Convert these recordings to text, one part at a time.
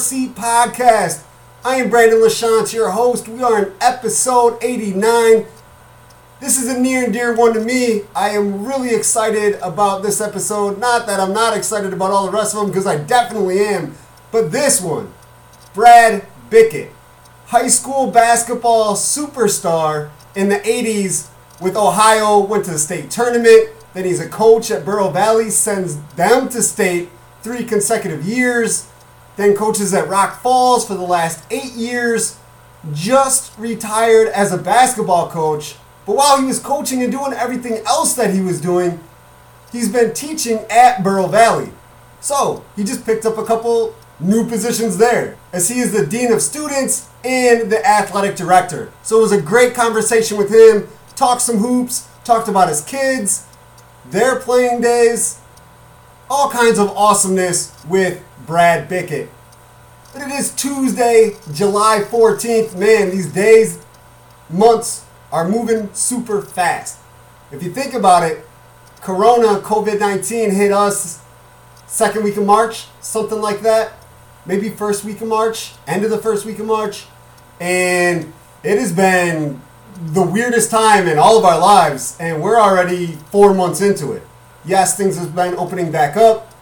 Seat podcast. I am Brandon LaChance, your host. We are in episode 89. This is a near and dear one to me. I am really excited about this episode. Not that I'm not excited about all the rest of them, because I definitely am. But this one, Brad Bickett, high school basketball superstar in the 80s with Ohio, went to the state tournament. Then he's a coach at Bureau Valley, sends them to state three consecutive years. Then coaches at Rock Falls for the last eight years. Just retired as a basketball coach. But while he was coaching and doing everything else that he was doing, he's been teaching at Bureau Valley. So he just picked up a couple new positions there, as he is the Dean of Students and the Athletic Director. So it was a great conversation with him, talked some hoops, talked about his kids, their playing days, all kinds of awesomeness with Brad Bickett. But it is Tuesday, July 14th. Man, these days, months are moving super fast. If you think about it, Corona, COVID 19 hit us second week of March, something like that. Maybe first week of March, end of the first week of March. And it has been the weirdest time in all of our lives, and we're already four months into it. Yes, things have been opening back up,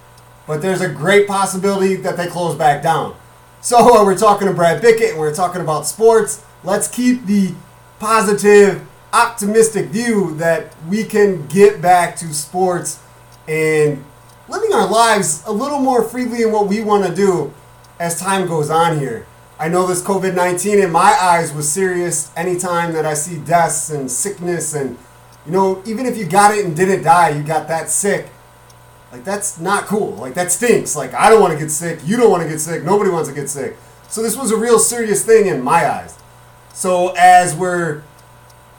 but there's a great possibility that they close back down. So uh, we're talking to Brad Bickett, and we're talking about sports. Let's keep the positive, optimistic view that we can get back to sports and living our lives a little more freely in what we want to do as time goes on here. I know this COVID 19 in my eyes was serious anytime that I see deaths and sickness. And, you know, even if you got it and didn't die, you got that sick. Like, that's not cool. Like, that stinks. Like, I don't want to get sick. You don't want to get sick. Nobody wants to get sick. So, this was a real serious thing in my eyes. So, as we're,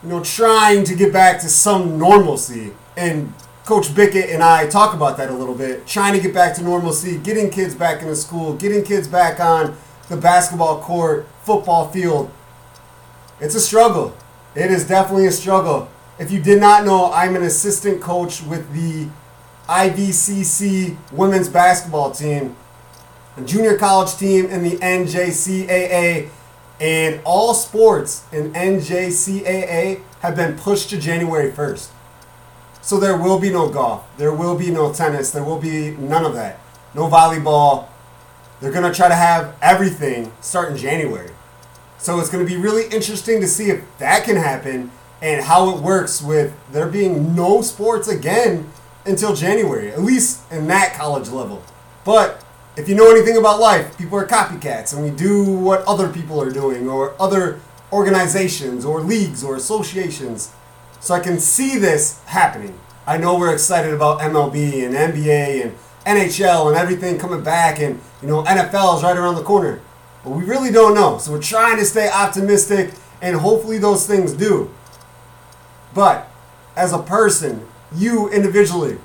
you know, trying to get back to some normalcy, and Coach Bickett and I talk about that a little bit, trying to get back to normalcy, getting kids back into school, getting kids back on the basketball court, football field. It's a struggle. It is definitely a struggle. If you did not know, I'm an assistant coach with the IVCC women's basketball team, a junior college team in the NJCAA, and all sports in NJCAA have been pushed to January 1st. So there will be no golf, there will be no tennis, there will be none of that. No volleyball, they're going to try to have everything start in January. So it's going to be really interesting to see if that can happen and how it works with there being no sports again until January, at least in that college level. But if you know anything about life, people are copycats and we do what other people are doing or other organizations or leagues or associations. So I can see this happening. I know we're excited about MLB and NBA and NHL and everything coming back, and you know NFL is right around the corner. But we really don't know, so we're trying to stay optimistic, and hopefully those things do. But as a person, you individually,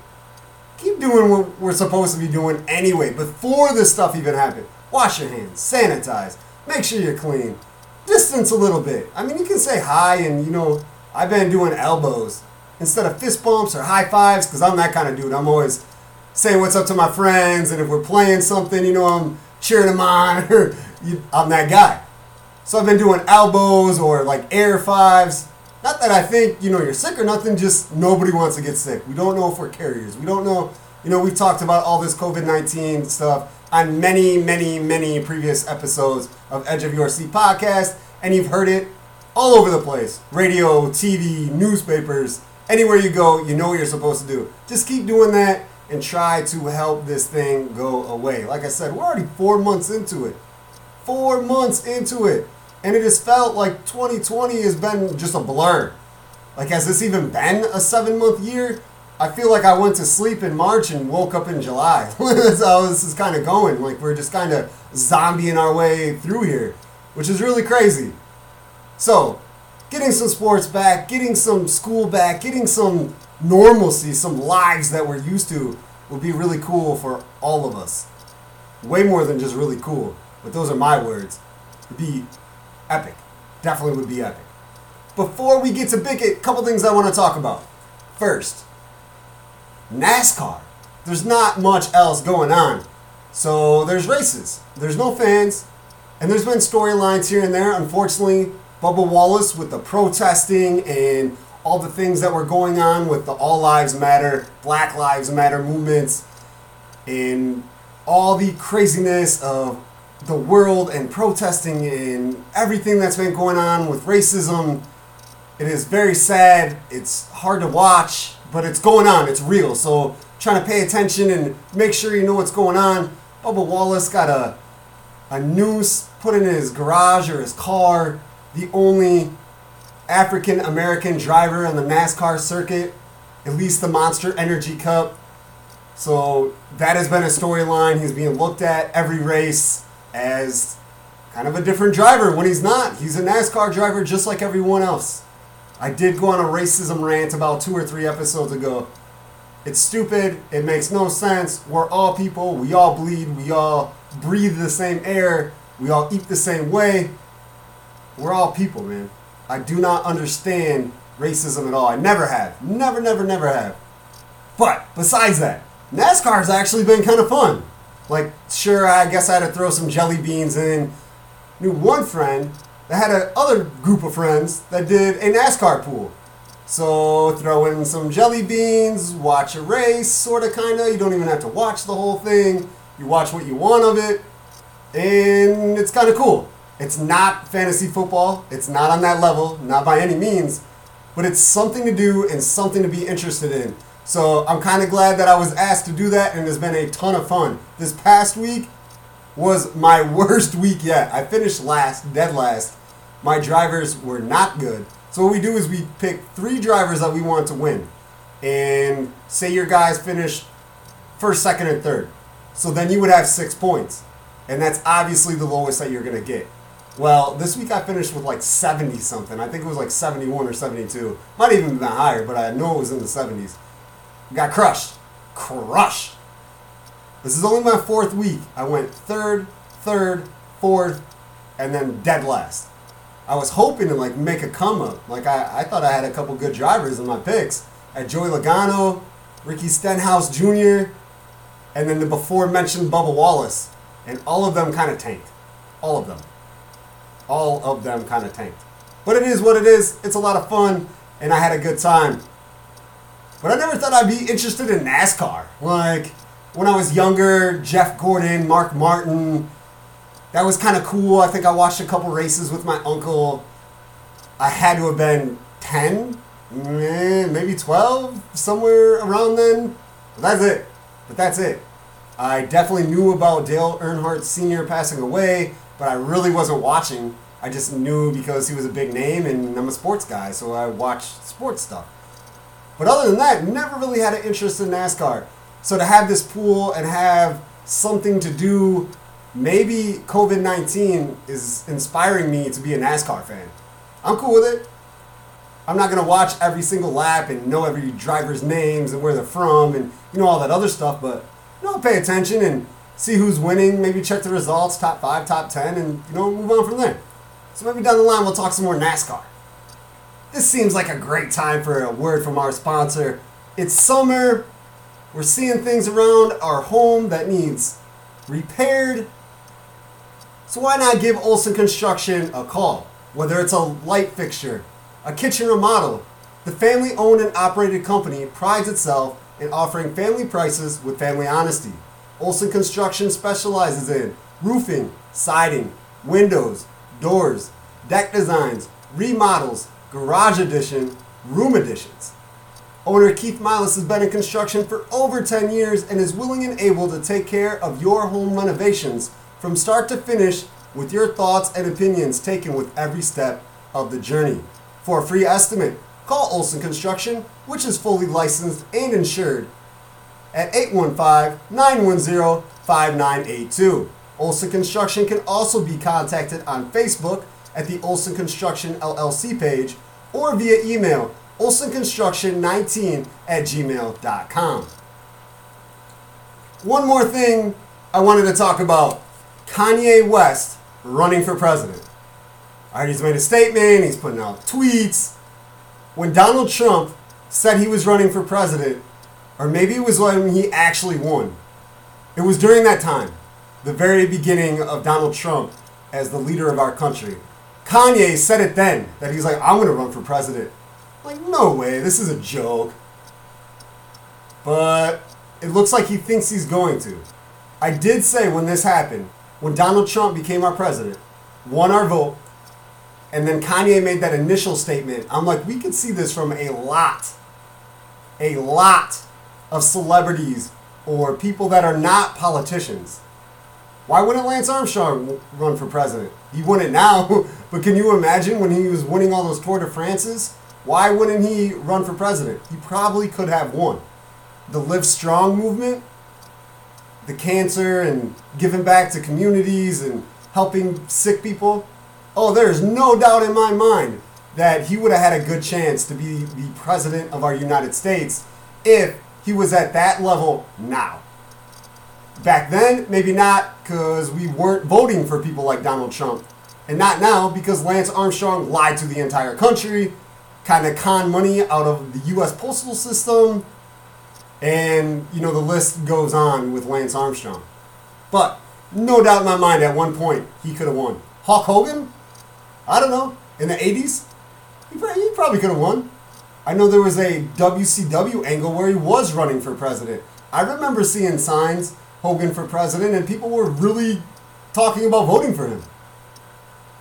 keep doing what we're supposed to be doing anyway. Before this stuff even happened, wash your hands, sanitize, make sure you're clean, distance a little bit. I mean, you can say hi, and you know, I've been doing elbows instead of fist bumps or high fives because I'm that kind of dude. I'm always saying what's up to my friends, and if we're playing something, you know, I'm cheering them on. Or I'm that guy. So I've been doing elbows or like air fives. Not that I think you know you're sick or nothing. Just nobody wants to get sick. We don't know if we're carriers. We don't know. You know, we've talked about all this COVID nineteen stuff on many, many, many previous episodes of Edge of Your Seat podcast, and you've heard it all over the place: radio, TV, newspapers. Anywhere you go, you know what you're supposed to do. Just keep doing that and try to help this thing go away. Like I said, we're already four months into it. Four months into it. And it has felt like 2020 has been just a blur. Like, has this even been a seven month year? I feel like I went to sleep in March and woke up in July. That's how this is kind of going. Like, we're just kind of zombieing our way through here, which is really crazy. So, getting some sports back, getting some school back, getting some normalcy, some lives that we're used to, would be really cool for all of us. Way more than just really cool, but those are my words. Would be epic. Definitely would be epic. Before we get to Bickett, a couple things I want to talk about. First, NASCAR. There's not much else going on. So there's races. There's no fans. And there's been storylines here and there. Unfortunately, Bubba Wallace with the protesting and all the things that were going on with the All Lives Matter, Black Lives Matter movements, and all the craziness of the world and protesting and everything that's been going on with racism. It is very sad. It's hard to watch, but it's going on. It's real. So trying to pay attention and make sure you know what's going on. Bubba Wallace got a a noose put in his garage or his car. The only African American driver on the NASCAR circuit, at least the Monster Energy Cup. So that has been a storyline. He's being looked at every race as kind of a different driver when he's not. He's a NASCAR driver just like everyone else. I did go on a racism rant about two or three episodes ago. It's stupid. It makes no sense. We're all people. We all bleed. We all breathe the same air. We all eat the same way. We're all people, man. I do not understand racism at all. I never have. Never, never, never have. But besides that, NASCAR's actually been kind of fun. Like, sure, I guess I had to throw some jelly beans in. Knew one friend that had a other group of friends that did a NASCAR pool. So throw in some jelly beans, watch a race, sort of, kind of. You don't even have to watch the whole thing. You watch what you want of it, and it's kind of cool. It's not fantasy football. It's not on that level, not by any means, but it's something to do and something to be interested in. So I'm kind of glad that I was asked to do that, and it's been a ton of fun. This past week was my worst week yet. I finished last, dead last. My drivers were not good. So what we do is we pick three drivers that we want to win, and say your guys finish first, second, and third. So then you would have six points, and that's obviously the lowest that you're gonna get. Well, this week I finished with like 70 something. I think it was like 71 or 72. Might even been higher, but I know it was in the 70s. Got crushed. Crushed. This is only my fourth week. I went third, third, fourth, and then dead last. I was hoping to like make a come up. Like I, I thought I had a couple good drivers in my picks. at Joey Logano, Ricky Stenhouse Jr., and then the before mentioned Bubba Wallace. And all of them kind of tanked. All of them all of them kind of tanked. But it is what it is. It's a lot of fun, and I had a good time. But I never thought I'd be interested in NASCAR. Like, when I was younger, Jeff Gordon, Mark Martin, that was kind of cool. I think I watched a couple races with my uncle. I had to have been 10, mm, maybe 12, somewhere around then. But that's it. But that's it. I definitely knew about Dale Earnhardt Sr. passing away but I really wasn't watching. I just knew because he was a big name and I'm a sports guy, so I watched sports stuff. But other than that, never really had an interest in NASCAR. So to have this pool and have something to do, maybe COVID 19 is inspiring me to be a NASCAR fan. I'm cool with it. I'm not to watch every single lap and know every driver's names and where they're from and you know all that other stuff, but you know, I'll pay attention and see who's winning, maybe check the results, top five, top ten, and you know, move on from there. So maybe down the line we'll talk some more NASCAR. This seems like a great time for a word from our sponsor. It's summer. We're seeing things around our home that needs repaired. So why not give Olson Construction a call? Whether it's a light fixture, a kitchen remodel, the family owned and operated company prides itself in offering family prices with family honesty. Olson Construction specializes in roofing, siding, windows, doors, deck designs, remodels, garage addition, room additions. Owner Keith Miles has been in construction for over 10 years and is willing and able to take care of your home renovations from start to finish with your thoughts and opinions taken with every step of the journey. For a free estimate, call Olson Construction, which is fully licensed and insured at 815-910-5982. Olson Construction can also be contacted on Facebook at the Olson Construction LLC page or via email olsonconstruction19 at gmail.com. One more thing I wanted to talk about Kanye West running for president. All right, he's made a statement, he's putting out tweets. When Donald Trump said he was running for president, or maybe it was when he actually won. It was during that time. the very beginning of Donald Trump as the leader of our country. Kanye said it then that he's like, I'm to run for president. Like, no way, this is a joke. But it looks like he thinks he's going to. I did say when this happened, when Donald Trump became our president, won our vote, and then Kanye made that initial statement, I'm like, we could see this from a lot, a lot of celebrities or people that are not politicians. Why wouldn't Lance Armstrong run for president? He wouldn't now, but can you imagine when he was winning all those Tour de France's? Why wouldn't he run for president? He probably could have won. The Live Strong movement, the cancer and giving back to communities and helping sick people. Oh, there's no doubt in my mind that he would have had a good chance to be the president of our United States if he was at that level now. Back then, maybe not because we weren't voting for people like Donald Trump. And not now because Lance Armstrong lied to the entire country, kind of con money out of the U.S. postal system. And, you know, the list goes on with Lance Armstrong. But no doubt in my mind, at one point, he could have won. Hulk Hogan? I don't know. In the 80s? He probably could have won. I know there was a WCW angle where he was running for president. I remember seeing signs Hogan for president, and people were really talking about voting for him.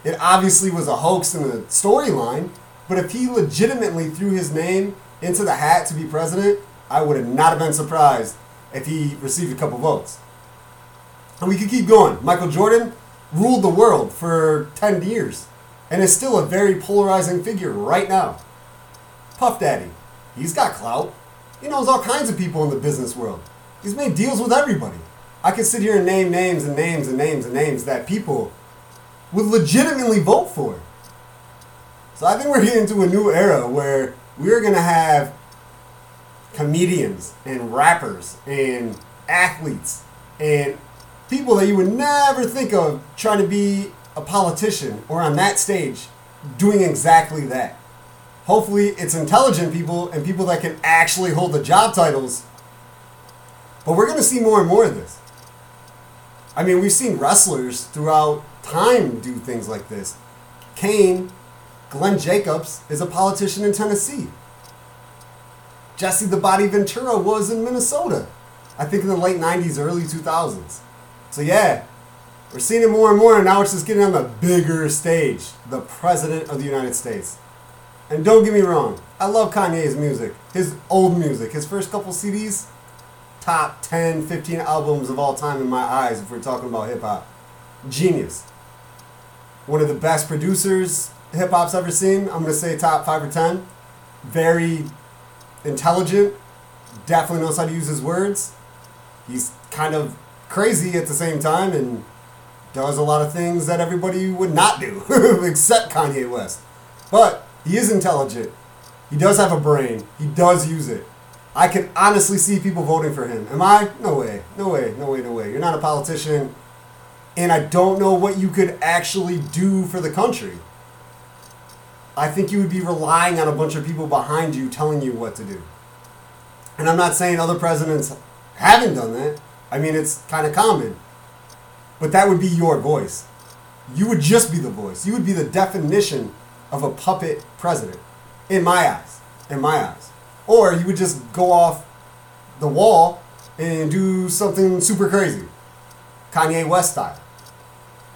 It obviously was a hoax in the storyline, but if he legitimately threw his name into the hat to be president, I would have not have been surprised if he received a couple votes. And we could keep going. Michael Jordan ruled the world for 10 years and is still a very polarizing figure right now. Puff Daddy, he's got clout. He knows all kinds of people in the business world. He's made deals with everybody. I could sit here and name names and names and names and names that people would legitimately vote for. So I think we're getting into a new era where we're going to have comedians and rappers and athletes and people that you would never think of trying to be a politician or on that stage doing exactly that. Hopefully, it's intelligent people and people that can actually hold the job titles. But we're going to see more and more of this. I mean, we've seen wrestlers throughout time do things like this. Kane, Glenn Jacobs, is a politician in Tennessee. Jesse the Body Ventura was in Minnesota. I think in the late 90s, early 2000s. So, yeah, we're seeing it more and more, and now it's just getting on the bigger stage. The President of the United States. And don't get me wrong, I love Kanye's music. His old music, his first couple CDs, top 10, 15 albums of all time in my eyes if we're talking about hip hop. Genius. One of the best producers hip hop's ever seen. I'm going to say top 5 or 10. Very intelligent. Definitely knows how to use his words. He's kind of crazy at the same time and does a lot of things that everybody would not do, except Kanye West. But he is intelligent. He does have a brain. He does use it. I can honestly see people voting for him. Am I? No way. No way. No way. No way. You're not a politician. And I don't know what you could actually do for the country. I think you would be relying on a bunch of people behind you telling you what to do. And I'm not saying other presidents haven't done that. I mean, it's kind of common. But that would be your voice. You would just be the voice. You would be the definition of a puppet president, in my eyes. In my eyes. Or he would just go off the wall and do something super crazy. Kanye West style.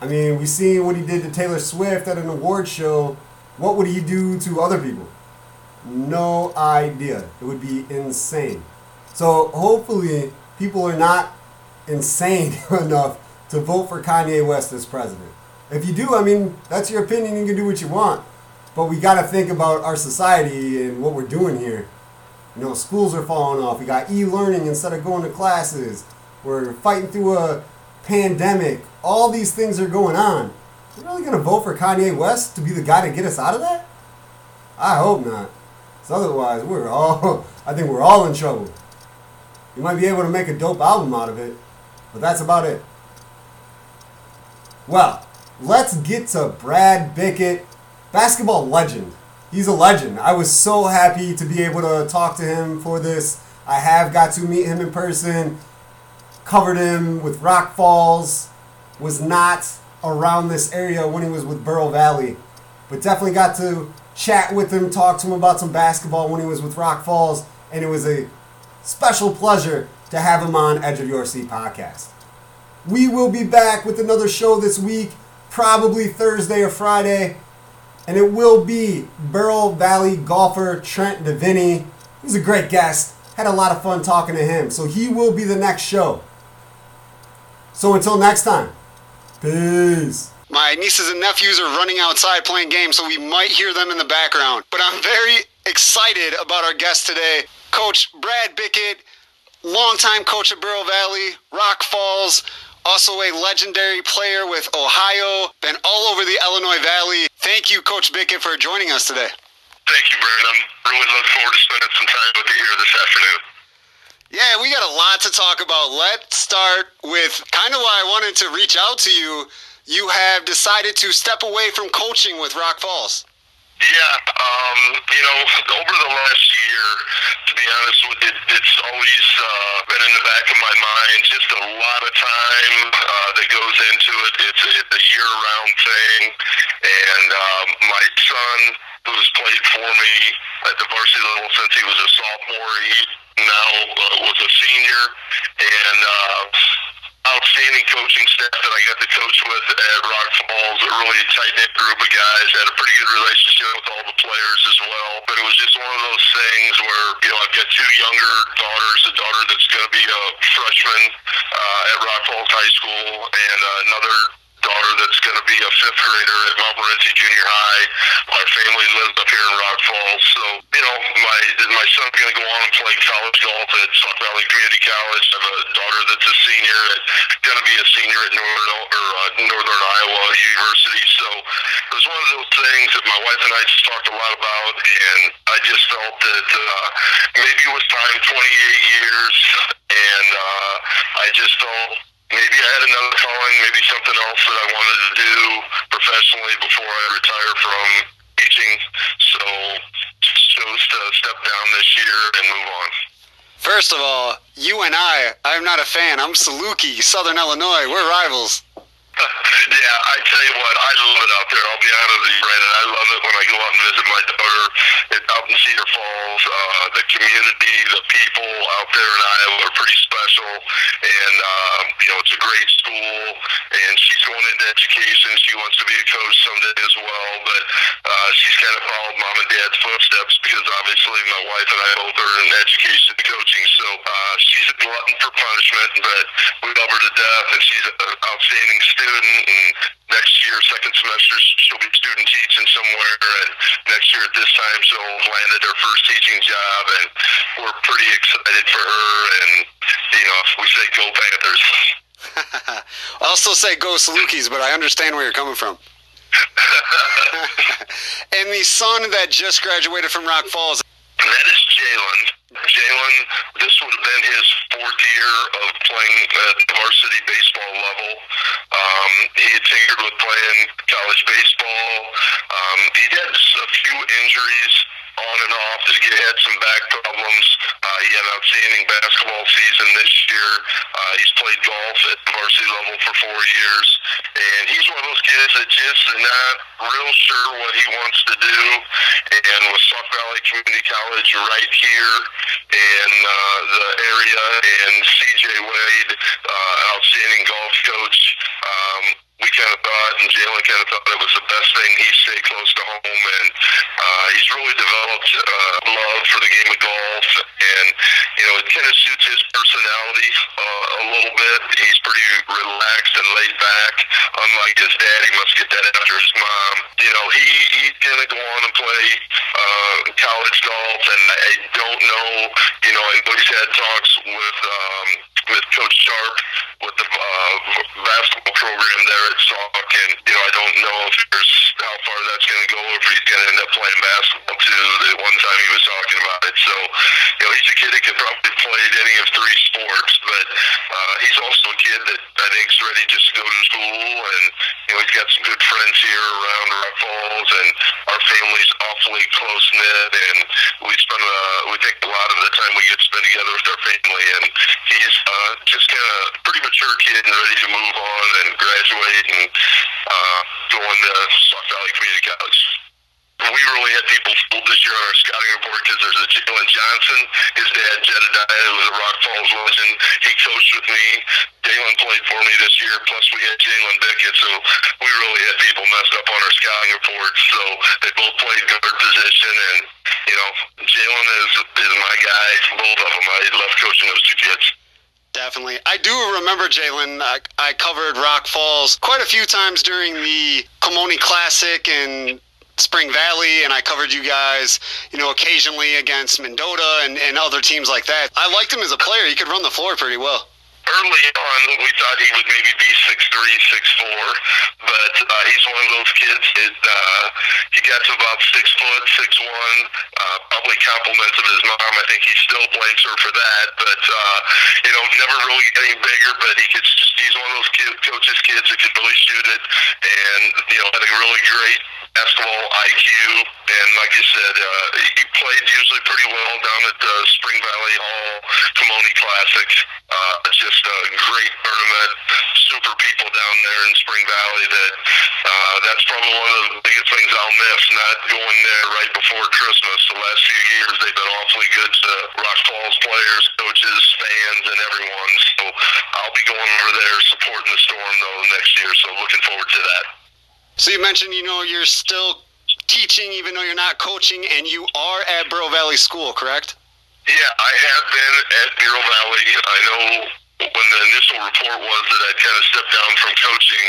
I mean, we seen what he did to Taylor Swift at an award show. What would he do to other people? No idea. It would be insane. So hopefully people are not insane enough to vote for Kanye West as president. If you do, I mean, that's your opinion. You can do what you want. But we got to think about our society and what we're doing here. You know, schools are falling off. We got e-learning instead of going to classes. We're fighting through a pandemic. All these things are going on. We're really gonna vote for Kanye West to be the guy to get us out of that? I hope not. So otherwise, we're all. I think we're all in trouble. You might be able to make a dope album out of it, but that's about it. Well, let's get to Brad Bickett, basketball legend he's a legend. I was so happy to be able to talk to him for this. I have got to meet him in person, covered him with Rock Falls, was not around this area when he was with Bureau Valley, but definitely got to chat with him, talk to him about some basketball when he was with Rock Falls, and it was a special pleasure to have him on Edge of Your Seat podcast. We will be back with another show this week, probably Thursday or Friday, and it will be Bureau Valley golfer Trent Deviney. He's a great guest. Had a lot of fun talking to him, so he will be the next show. So until next time, peace. My nieces and nephews are running outside playing games, so we might hear them in the background. But I'm very excited about our guest today, Coach Brad Bickett, longtime coach at Bureau Valley, Rock Falls, also a legendary player with Ohio, been all over the Illinois Valley. Thank you, Coach Bickett, for joining us today. Thank you, Brandon. Really look forward to spending some time with you here this afternoon. Yeah, we got a lot to talk about. Let's start with kind of why I wanted to reach out to you you have decided to step away from coaching with Rock Falls. Yeah, um, you know, over the last year, to be honest with you, it's always uh, been in the back of my mind. Just a lot of time uh, that goes into it. It's, it's a year-round thing, and um, my son, who has played for me at the varsity level since he was a sophomore, he now uh, was a senior, and. Uh, outstanding coaching staff that I got to coach with at Rock Falls. A really tight knit group of guys. Had a pretty good relationship with all the players as well. But it was just one of those things where you know I've got two younger daughters. A daughter that's going to be a freshman uh, at Rock Falls High School, and uh, another daughter that's going to be a fifth grader at Montmorency Junior High. Our family lives up here in Rock Falls, so you know my my son's going to go on and play college golf at Sauk Valley Community College. I have a daughter that's a senior going to be a senior at Northern or uh, Northern Iowa University. So it was one of those things that my wife and I just talked a lot about, and I just felt that uh, maybe it was time. 28 years, and uh, I just felt maybe I had another calling, maybe something else that I wanted to do professionally before I retire from teaching. So just chose to step down this year and move on. First of all, you and I, I'm not a fan. I'm Saluki, Southern Illinois. We're rivals. Yeah, I tell you what, I love it out there. I'll be honest with you, Brandon. I love it when I go out and visit my daughter out in Cedar Falls. Uh, the community, the people out there in Iowa are pretty special, and um, you know it's a great school. And she's going into education. She wants to be a coach someday as well, but she's kind of followed mom and dad's footsteps because obviously my wife and I both are in education and coaching. So uh, she's a glutton for punishment, but we love her to death, and she's an outstanding student and next year, second semester, she'll be student teaching somewhere, and next year at this time, she'll have landed her first teaching job, and we're pretty excited for her, and, you know, we say go Panthers. I also say go Salukis, but I understand where you're coming from. and the son that just graduated from Rock Falls. That is Jalen. Jalen, this would have been his fourth year of playing at varsity baseball level. Um, he had tinkered with playing college baseball. Um, he had a few injuries on and off. He had some back problems. Uh, he had an outstanding basketball season this year. Uh, he's played golf at varsity level for four years, and he's one of those kids that just is not real sure what he wants to do. And with Sauk Valley Community College right here in uh, the area, and CJ Wade, uh, outstanding golf coach. Um, we kind of thought, and Jalen kind of thought it was the best thing he stay close to home, and he's really developed uh, love for the game of golf, and you know it kind of suits his personality uh, a little bit. He's pretty relaxed and laid back, unlike his dad. He must get that after his mom. You know, he he's gonna go on and play uh, college golf, and I don't know. You know, know he's had talks with. Um, with Coach Sharp with the uh, basketball program there at Sauk, and you know I don't know if there's how far that's going to go, if he's going to end up playing basketball too. The one time he was talking about it, so you know he's a kid that could probably play any of three sports, but uh, he's also a kid that I I think he's ready just to go to school. And you know, he's got some good friends here around Rock Falls, and our family's awfully close knit, and we spend uh, we take a lot of the time we get to spend together with our family. And he's uh, just kind of pretty mature kid and ready to move on and graduate and uh, go into Sauk Valley Community College we really had people fooled this year on our scouting report because there's a Jalen Johnson. His dad, Jedediah, was a Rock Falls legend. He coached with me. Jalen played for me this year. Plus, we had Jalen Bickett. So we really had people messed up on our scouting reports. So they both played guard position. And, you know, Jalen is, is my guy. Both of them. I love coaching those two kids. Definitely. I do remember Jalen. I, I covered Rock Falls quite a few times during the Kimoni Classic and Spring Valley, and I covered you guys, you know, occasionally against Mendota and, and other teams like that. I liked him as a player. He could run the floor pretty well. Early on, we thought he would maybe be six three, six four, but uh, he's one of those kids that uh, he got to about six foot, six one. Uh, probably compliments of his mom. I think he still blames her for that, but uh, you know, never really getting bigger. But he gets he's one of those kid, coaches' kids that could really shoot it, and you know, had a really great basketball IQ, and like I said, uh, he played usually pretty well down at the Spring Valley Hall Kimoni Classic. Uh, just a great tournament, super people down there in Spring Valley. That uh, that's probably one of the biggest things I'll miss. Not going there right before Christmas. The last few years, they've been awfully good to Rock Falls players, coaches, fans, and everyone. So I'll be going over there supporting the Storm though next year. So looking forward to that. So you mentioned, you know, you're still teaching even though you're not coaching, and you are at Bureau Valley School, correct? Yeah, I have been at Bureau Valley. I know when the initial report was that I'd kind of stepped down from coaching,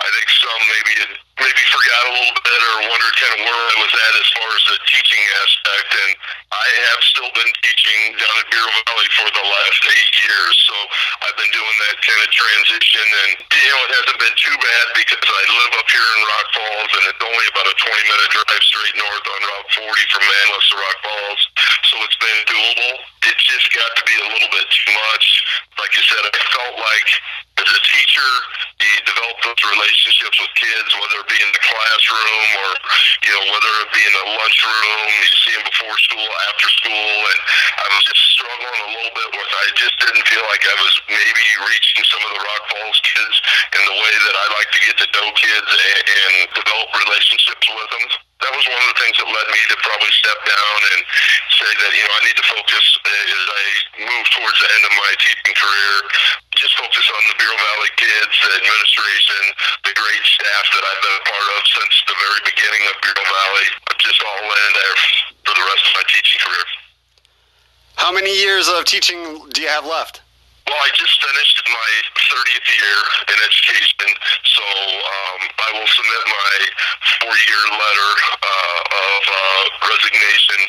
I think some maybe had maybe forgot a little bit or wondered kind of where I was at as far as the teaching aspect. And I have still been teaching down at Bureau Valley for the last eight years. So I've been doing that kind of transition. And, you know, it hasn't been too bad because I live up here in Rock Falls and it's only about a 20 minute drive straight north on Route 40 from Manlius to Rock Falls. So it's been doable. It just got to be a little bit too much. Like you said, I felt like as a teacher, you develop those relationships with kids, whether it be in the classroom or, you know, whether it be in the lunchroom, you see them before school, after school, and I was just struggling a little bit with, I just didn't feel like I was maybe reaching some of the Rock Falls kids in the way that I like to get to know kids and, and develop relationships with them that was one of the things that led me to probably step down and say that you know I need to focus as I move towards the end of my teaching career. Just focus on the Bureau Valley kids, the administration, the great staff that I've been a part of since the very beginning of Bureau Valley. Just all in there for the rest of my teaching career. How many years of teaching do you have left? Well, I just finished my 30th year in education, so um, I will submit my four-year letter uh, of uh, resignation.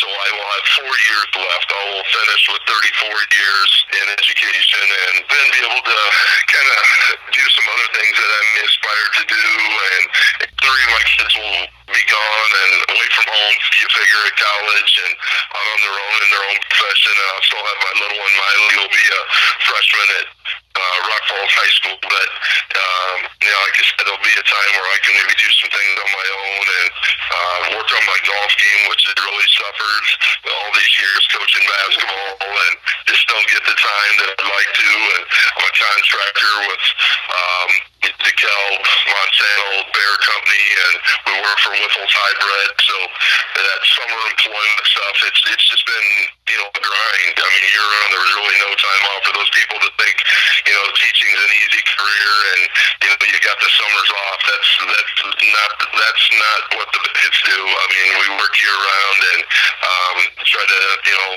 So I will have four years left. I will finish with 34 years in education, and then be able to kind of do some other things that I'm inspired to do. And three of my kids will be gone and away from home. You figure at college and out on their own in their own profession. And I'll still have my little one, Miley, will be a freshman at uh, Rock Falls High School. But um, you know, like I said, there'll be a time where I can maybe do some things on my own and uh, work on my golf game, which has really suffered all these years coaching basketball, and just don't get the time that I'd like to. And I'm a contractor with. Um, DeKalb, Monsanto, Bayer Company, and we work for Wyffels Hybrid. So that summer employment stuff, it's it's just been you know a grind. I mean, year round, there was really no time off for those people that think you know teaching's an easy career and you know you got the summers off. That's that's not that's not what the kids do. I mean, we work year round and um, try to you know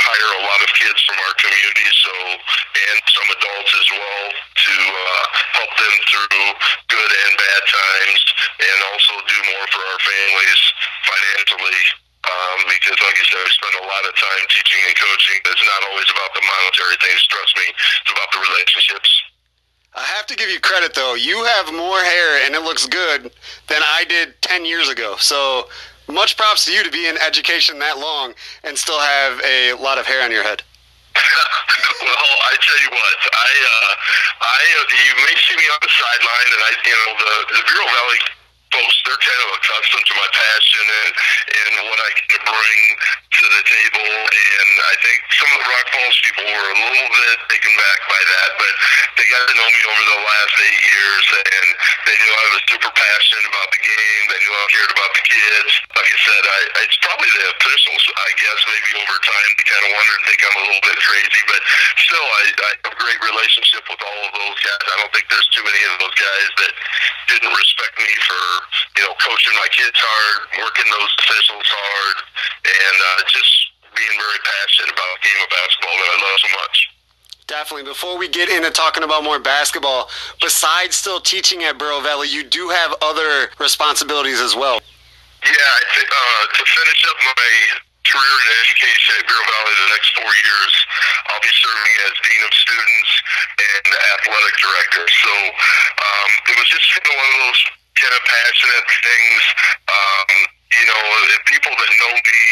hire a lot of kids from our community, so and some adults as well to uh, help them through good and bad times, and also do more for our families financially. Um, because, like I said, we spend a lot of time teaching and coaching. It's not always about the monetary things. Trust me, it's about the relationships. I have to give you credit though. You have more hair and it looks good than I did 10 years ago. So much props to you to be in education that long and still have a lot of hair on your head. well, I tell you what, I, uh, I, you may see me on the sideline, and I, you know, the the Bureau Valley folks, they're kind of accustomed to my passion and, and what I can bring to the table. And I think some of the Rock Falls people were a little bit taken back by that, but they got to know me over the last eight years, and they knew I was super passionate about the game. They knew I cared about the kids. Like I said, I, it's probably the officials, I guess, maybe over time, they kind of wonder and think I'm a little bit crazy, but still, I, I have a great relationship with all of those guys. I don't think there's too many of those guys that didn't respect me for you know, coaching my kids hard, working those officials hard, and uh, just being very passionate about the game of basketball that I love so much. Definitely. Before we get into talking about more basketball, besides still teaching at Bureau Valley, you do have other responsibilities as well. Yeah, I think, uh, to finish up my career in education at Bureau Valley the next four years, I'll be serving as Dean of Students and Athletic Director. So um, it was just one of those kind of passionate things. Um, you know, people that know me,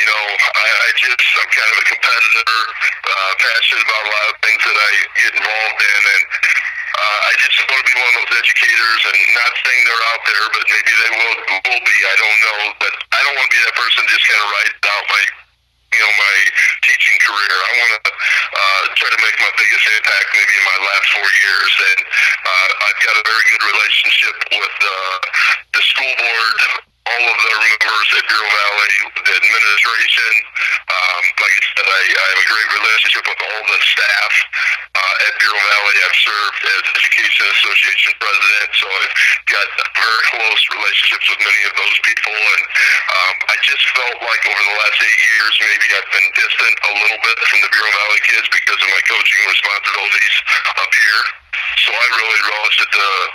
you know, I, I just, I'm kind of a competitor, uh, passionate about a lot of things that I get involved in. And uh, I just want to be one of those educators and not saying they're out there, but maybe they will, will be. I don't know. But I don't want to be that person just kind of write out my you know my teaching career. I want to uh, try to make my biggest impact maybe in my last four years, and uh, I've got a very good relationship with uh, the school board, all of their members at Bureau Valley, the administration. Um, like I said, I, I have a great relationship with all the staff uh, at Bureau Valley. I've served as Education Association president, so I've got very close relationships with many of those people. And um, I just felt like over the last eight years, maybe I've been distant a little bit from the Bureau Valley kids because of my coaching responsibilities up here. So I really realized at the uh,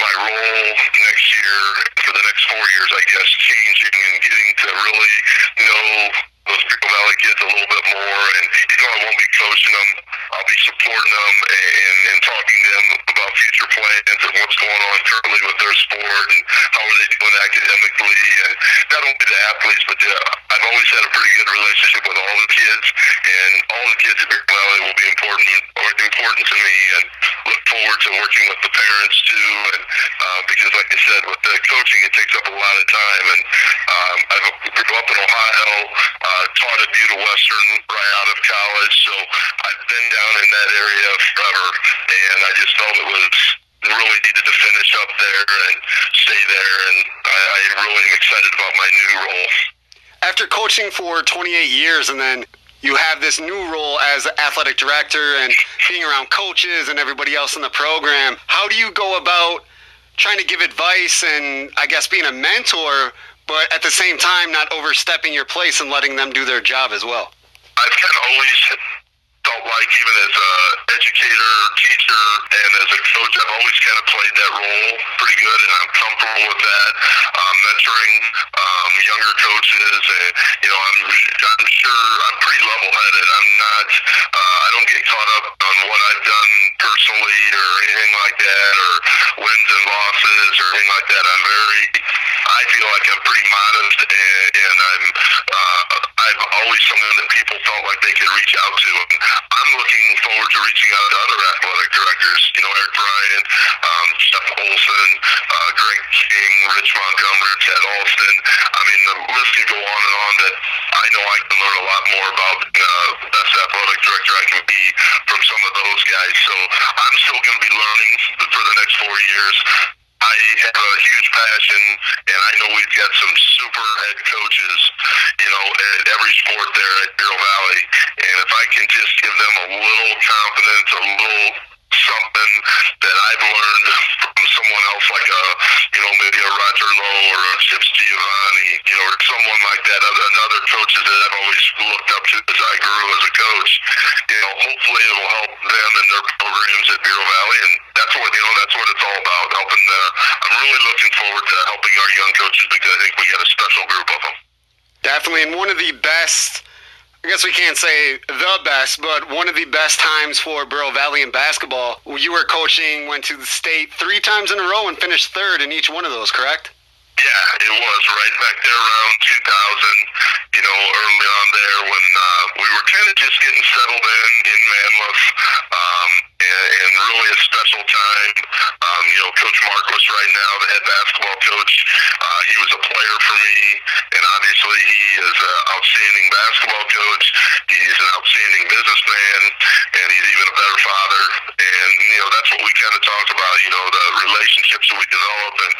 my role next year for the next four years, I guess, changing and getting to really know those Bureau Valley kids a little bit more. And you know, I won't be coaching them. I'll be supporting them and, and talking to them about future plans and what's going on currently with their sport and how are they doing academically. And not only the athletes, but the, I've always had a pretty good relationship with all the kids, and all the kids at Bureau Valley will be important or important to me. And look forward to working with the parents too. And uh, because, like I said, with the coaching, it takes up a lot of time. And um, I grew up in Ohio. Uh, taught at Buda Western right out of college, so I've been down in that area forever, and I just felt it was really needed to finish up there and stay there, and I, I really am excited about my new role. After coaching for 28 years, and then you have this new role as athletic director and being around coaches and everybody else in the program. How do you go about trying to give advice and I guess being a mentor but at the same time, not overstepping your place and letting them do their job as well. I've kind of always felt like, even as a educator, teacher, and as a coach, I've always kind of played that role pretty good, and I'm comfortable with that. Um, mentoring um, younger coaches, and you know, I'm I'm sure I'm pretty level-headed. I'm not. Uh, I don't get caught up on what I've done personally or anything like that, or wins and losses or anything like that. I'm very I feel like I'm pretty modest, and, and I'm uh, I'm always someone that people felt like they could reach out to. And I'm looking forward to reaching out to other athletic directors. You know, Eric Bryan, um, Jeff Olson, uh, Greg King, Rich Montgomery, Ted Alston. I mean, the list can go on and on. That I know I can learn a lot more about uh, the best athletic director I can be from some of those guys. So I'm still going to be learning for the next four years. I have a huge passion, and I know we've got some super head coaches, you know, at every sport there at Bureau Valley. And if I can just give them a little confidence, a little something that I've learned from someone else, like a, you know, maybe a Roger Lowe or a Chips Giovanni, you know, or someone like that, other, other coaches that I've always looked up to as I grew as a coach, you know, hopefully it will help them and their programs at Bureau Valley. And that's what, you know, that's what it's all about, helping the, I'm really looking forward to helping our young coaches because I think we got a special group of them. Definitely, and one of the best I guess we can't say the best, but one of the best times for Bureau Valley in basketball. You were coaching, went to the state three times in a row, and finished third in each one of those, correct? Yeah, it was right back there around 2000. You know, early on there when uh, we were kind of just getting settled in in Manlius, um, and, and really a special time. Um, you know, Coach Marquis right now, the head basketball coach, uh, he was a player for me, and obviously he is an outstanding basketball coach. He's an outstanding businessman, and he's even a better father. And you know, that's what we kind of talk about. You know, the relationships that we develop and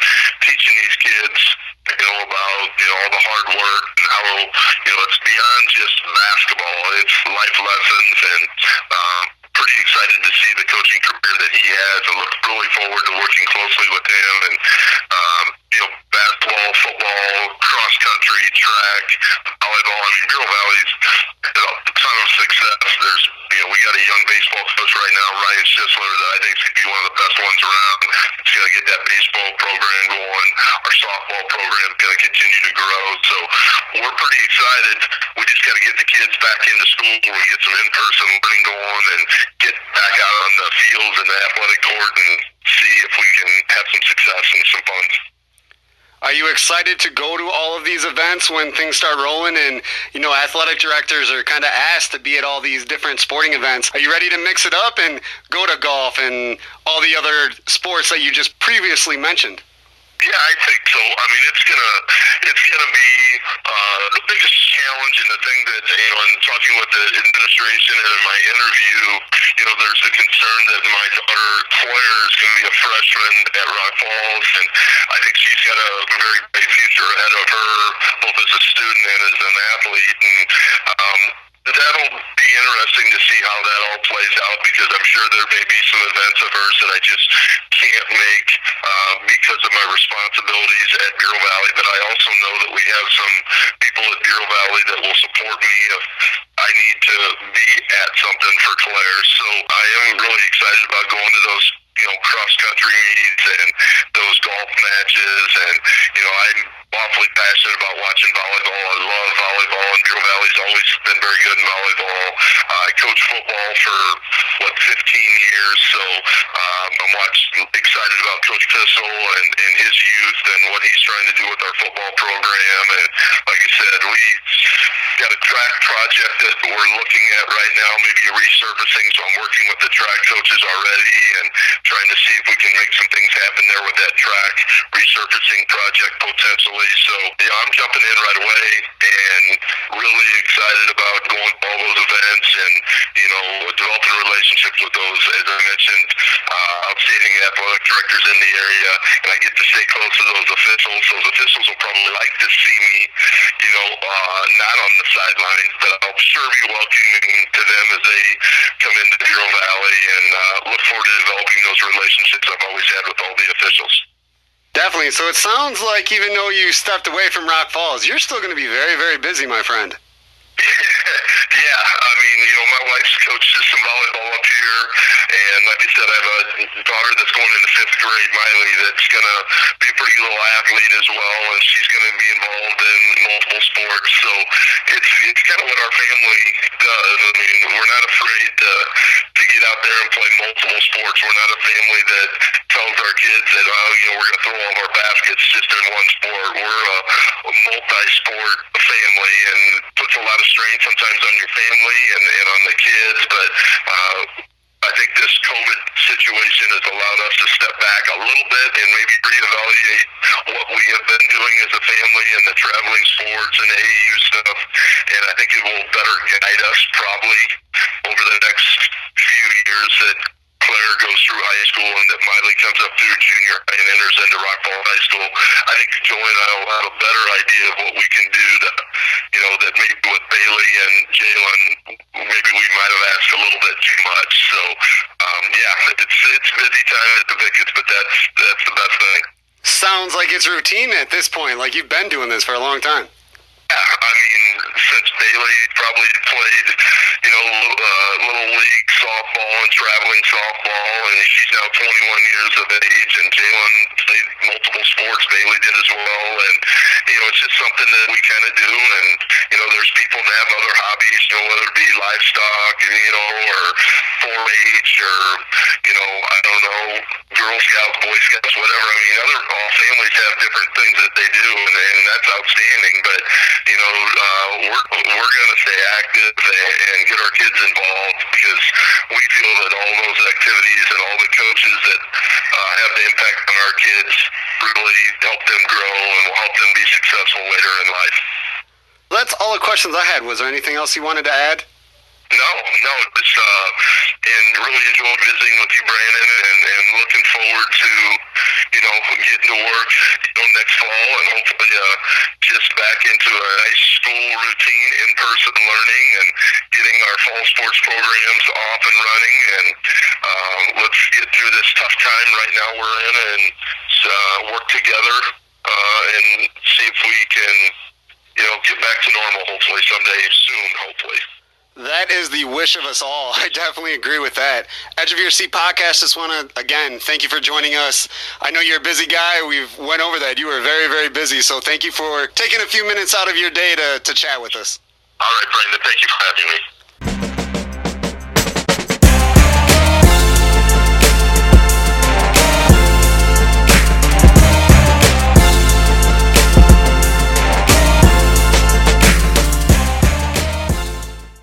teaching these kids you know, about, you know, all the hard work and how, you know, it's beyond just basketball. It's life lessons and um, pretty excited to see the coaching career that he has and look really forward to working closely with him and, um, you know, basketball, football, cross country, track, volleyball. I mean, Bureau Valley's a ton of success. There's, you know, we got a young baseball coach right now, Ryan Schisler, that I think is going to be one of the best ones around. It's going to get that baseball program going. Our softball program is going to continue to grow. So we're pretty excited. We just got to get the kids back into school we get some in-person learning going and get back out on the fields and the athletic court and see if we can have some success and some fun. Are you excited to go to all of these events when things start rolling and, you know, athletic directors are kind of asked to be at all these different sporting events? Are you ready to mix it up and go to golf and all the other sports that you just previously mentioned? Yeah, I think so. I mean, it's gonna it's gonna be uh, the biggest challenge and the thing that you know, in talking with the administration and in my interview, you know, there's a concern that my daughter Claire is to be a freshman at Rock Falls, and I think she's got a very bright future ahead of her, both as a student and as an athlete, and um, that'll interesting to see how that all plays out because I'm sure there may be some events of hers that I just can't make uh, because of my responsibilities at Bureau Valley. But I also know that we have some people at Bureau Valley that will support me if I need to be at something for Claire. So I am really excited about going to those you know, cross country meets and those golf matches. And, you know, I'm awfully passionate about watching volleyball. I love volleyball, and Bureau Valley's always been very good in volleyball. Uh, I coach football for, what, 15 years, so um, I'm watching, excited about Coach Pistol and, and his youth and what he's trying to do with our football program. And like I said, we got a track project that we're looking at right now, maybe a resurfacing, so I'm working with the track coaches already and trying to see if we can make some things happen there with that track resurfacing project potentially. So yeah, I'm jumping in right away and really excited about going to all those events and you know developing relationships with those, as I mentioned, uh, outstanding athletic directors in the area, and I get to stay close to those officials. Those officials will probably like to see me, you know, uh, not on the sidelines, but I'll sure be welcoming to them as they come into Bureau Valley and uh, look forward to developing those relationships I've always had with all the officials. Definitely. So it sounds like even though you stepped away from Rock Falls, you're still going to be very, very busy, my friend. yeah, I mean, you know, my wife's coaches some volleyball up here, and like I said, I have a daughter that's going into fifth grade, Miley, that's going to be a pretty little athlete as well, and she's going to be involved in multiple sports. So it's it's kind of what our family does. I mean, we're not afraid to to get out there and play multiple sports. We're not a family that tells our kids that oh, you know, we're going to throw all of our baskets just in one sport. We're a, a multi-sport family, and puts a lot of strain sometimes on your family and, and on the kids, but uh, I think this COVID situation has allowed us to step back a little bit and maybe reevaluate what we have been doing as a family and the traveling sports and AAU stuff. And I think it will better guide us probably over the next few years that Claire goes through high school and that Miley comes up through junior and enters into Rock Falls High School, I think Joey and I will have a better idea of what we can do to, you know, that maybe with Bailey and Jalen, maybe we might have asked a little bit too much. So, um, yeah, it's it's busy time at the Vickets, but that's that's the best thing. Sounds like it's routine at this point. Like you've been doing this for a long time. Yeah, I mean, since Bailey probably played, you know, uh, little league softball and traveling softball, and she's now 21 years of age, and Jalen played multiple sports. Bailey did as well, and you know, it's just something that we kind of do. And you know, there's people that have other hobbies, you know, whether it be livestock, you know, or 4-H or you know I don't know Girl Scouts, Boy Scouts, whatever. I mean, other all families have different things that they do, and, and that's outstanding. But you know, uh, we're we're going to stay active and, and get our kids involved because we feel that all those activities and all the coaches that uh, have the impact on our kids really help them grow and will help them be successful later in life. That's all the questions I had. Was there anything else you wanted to add? No, no, just uh, and really enjoyed visiting with you, Brandon, and, and looking forward to you know getting to work you know next fall and hopefully uh, just back into a nice school routine, in-person learning, and getting our fall sports programs off and running. And uh, let's get through this tough time right now we're in, and uh, work together uh, and see if we can you know get back to normal. Hopefully someday soon. Hopefully. That is the wish of us all. I definitely agree with that. Edge of Your Seat podcast. Just want to again thank you for joining us. I know you're a busy guy. We've went over that. You were very very busy. So thank you for taking a few minutes out of your day to to chat with us. All right, Brandon. Thank you for having me.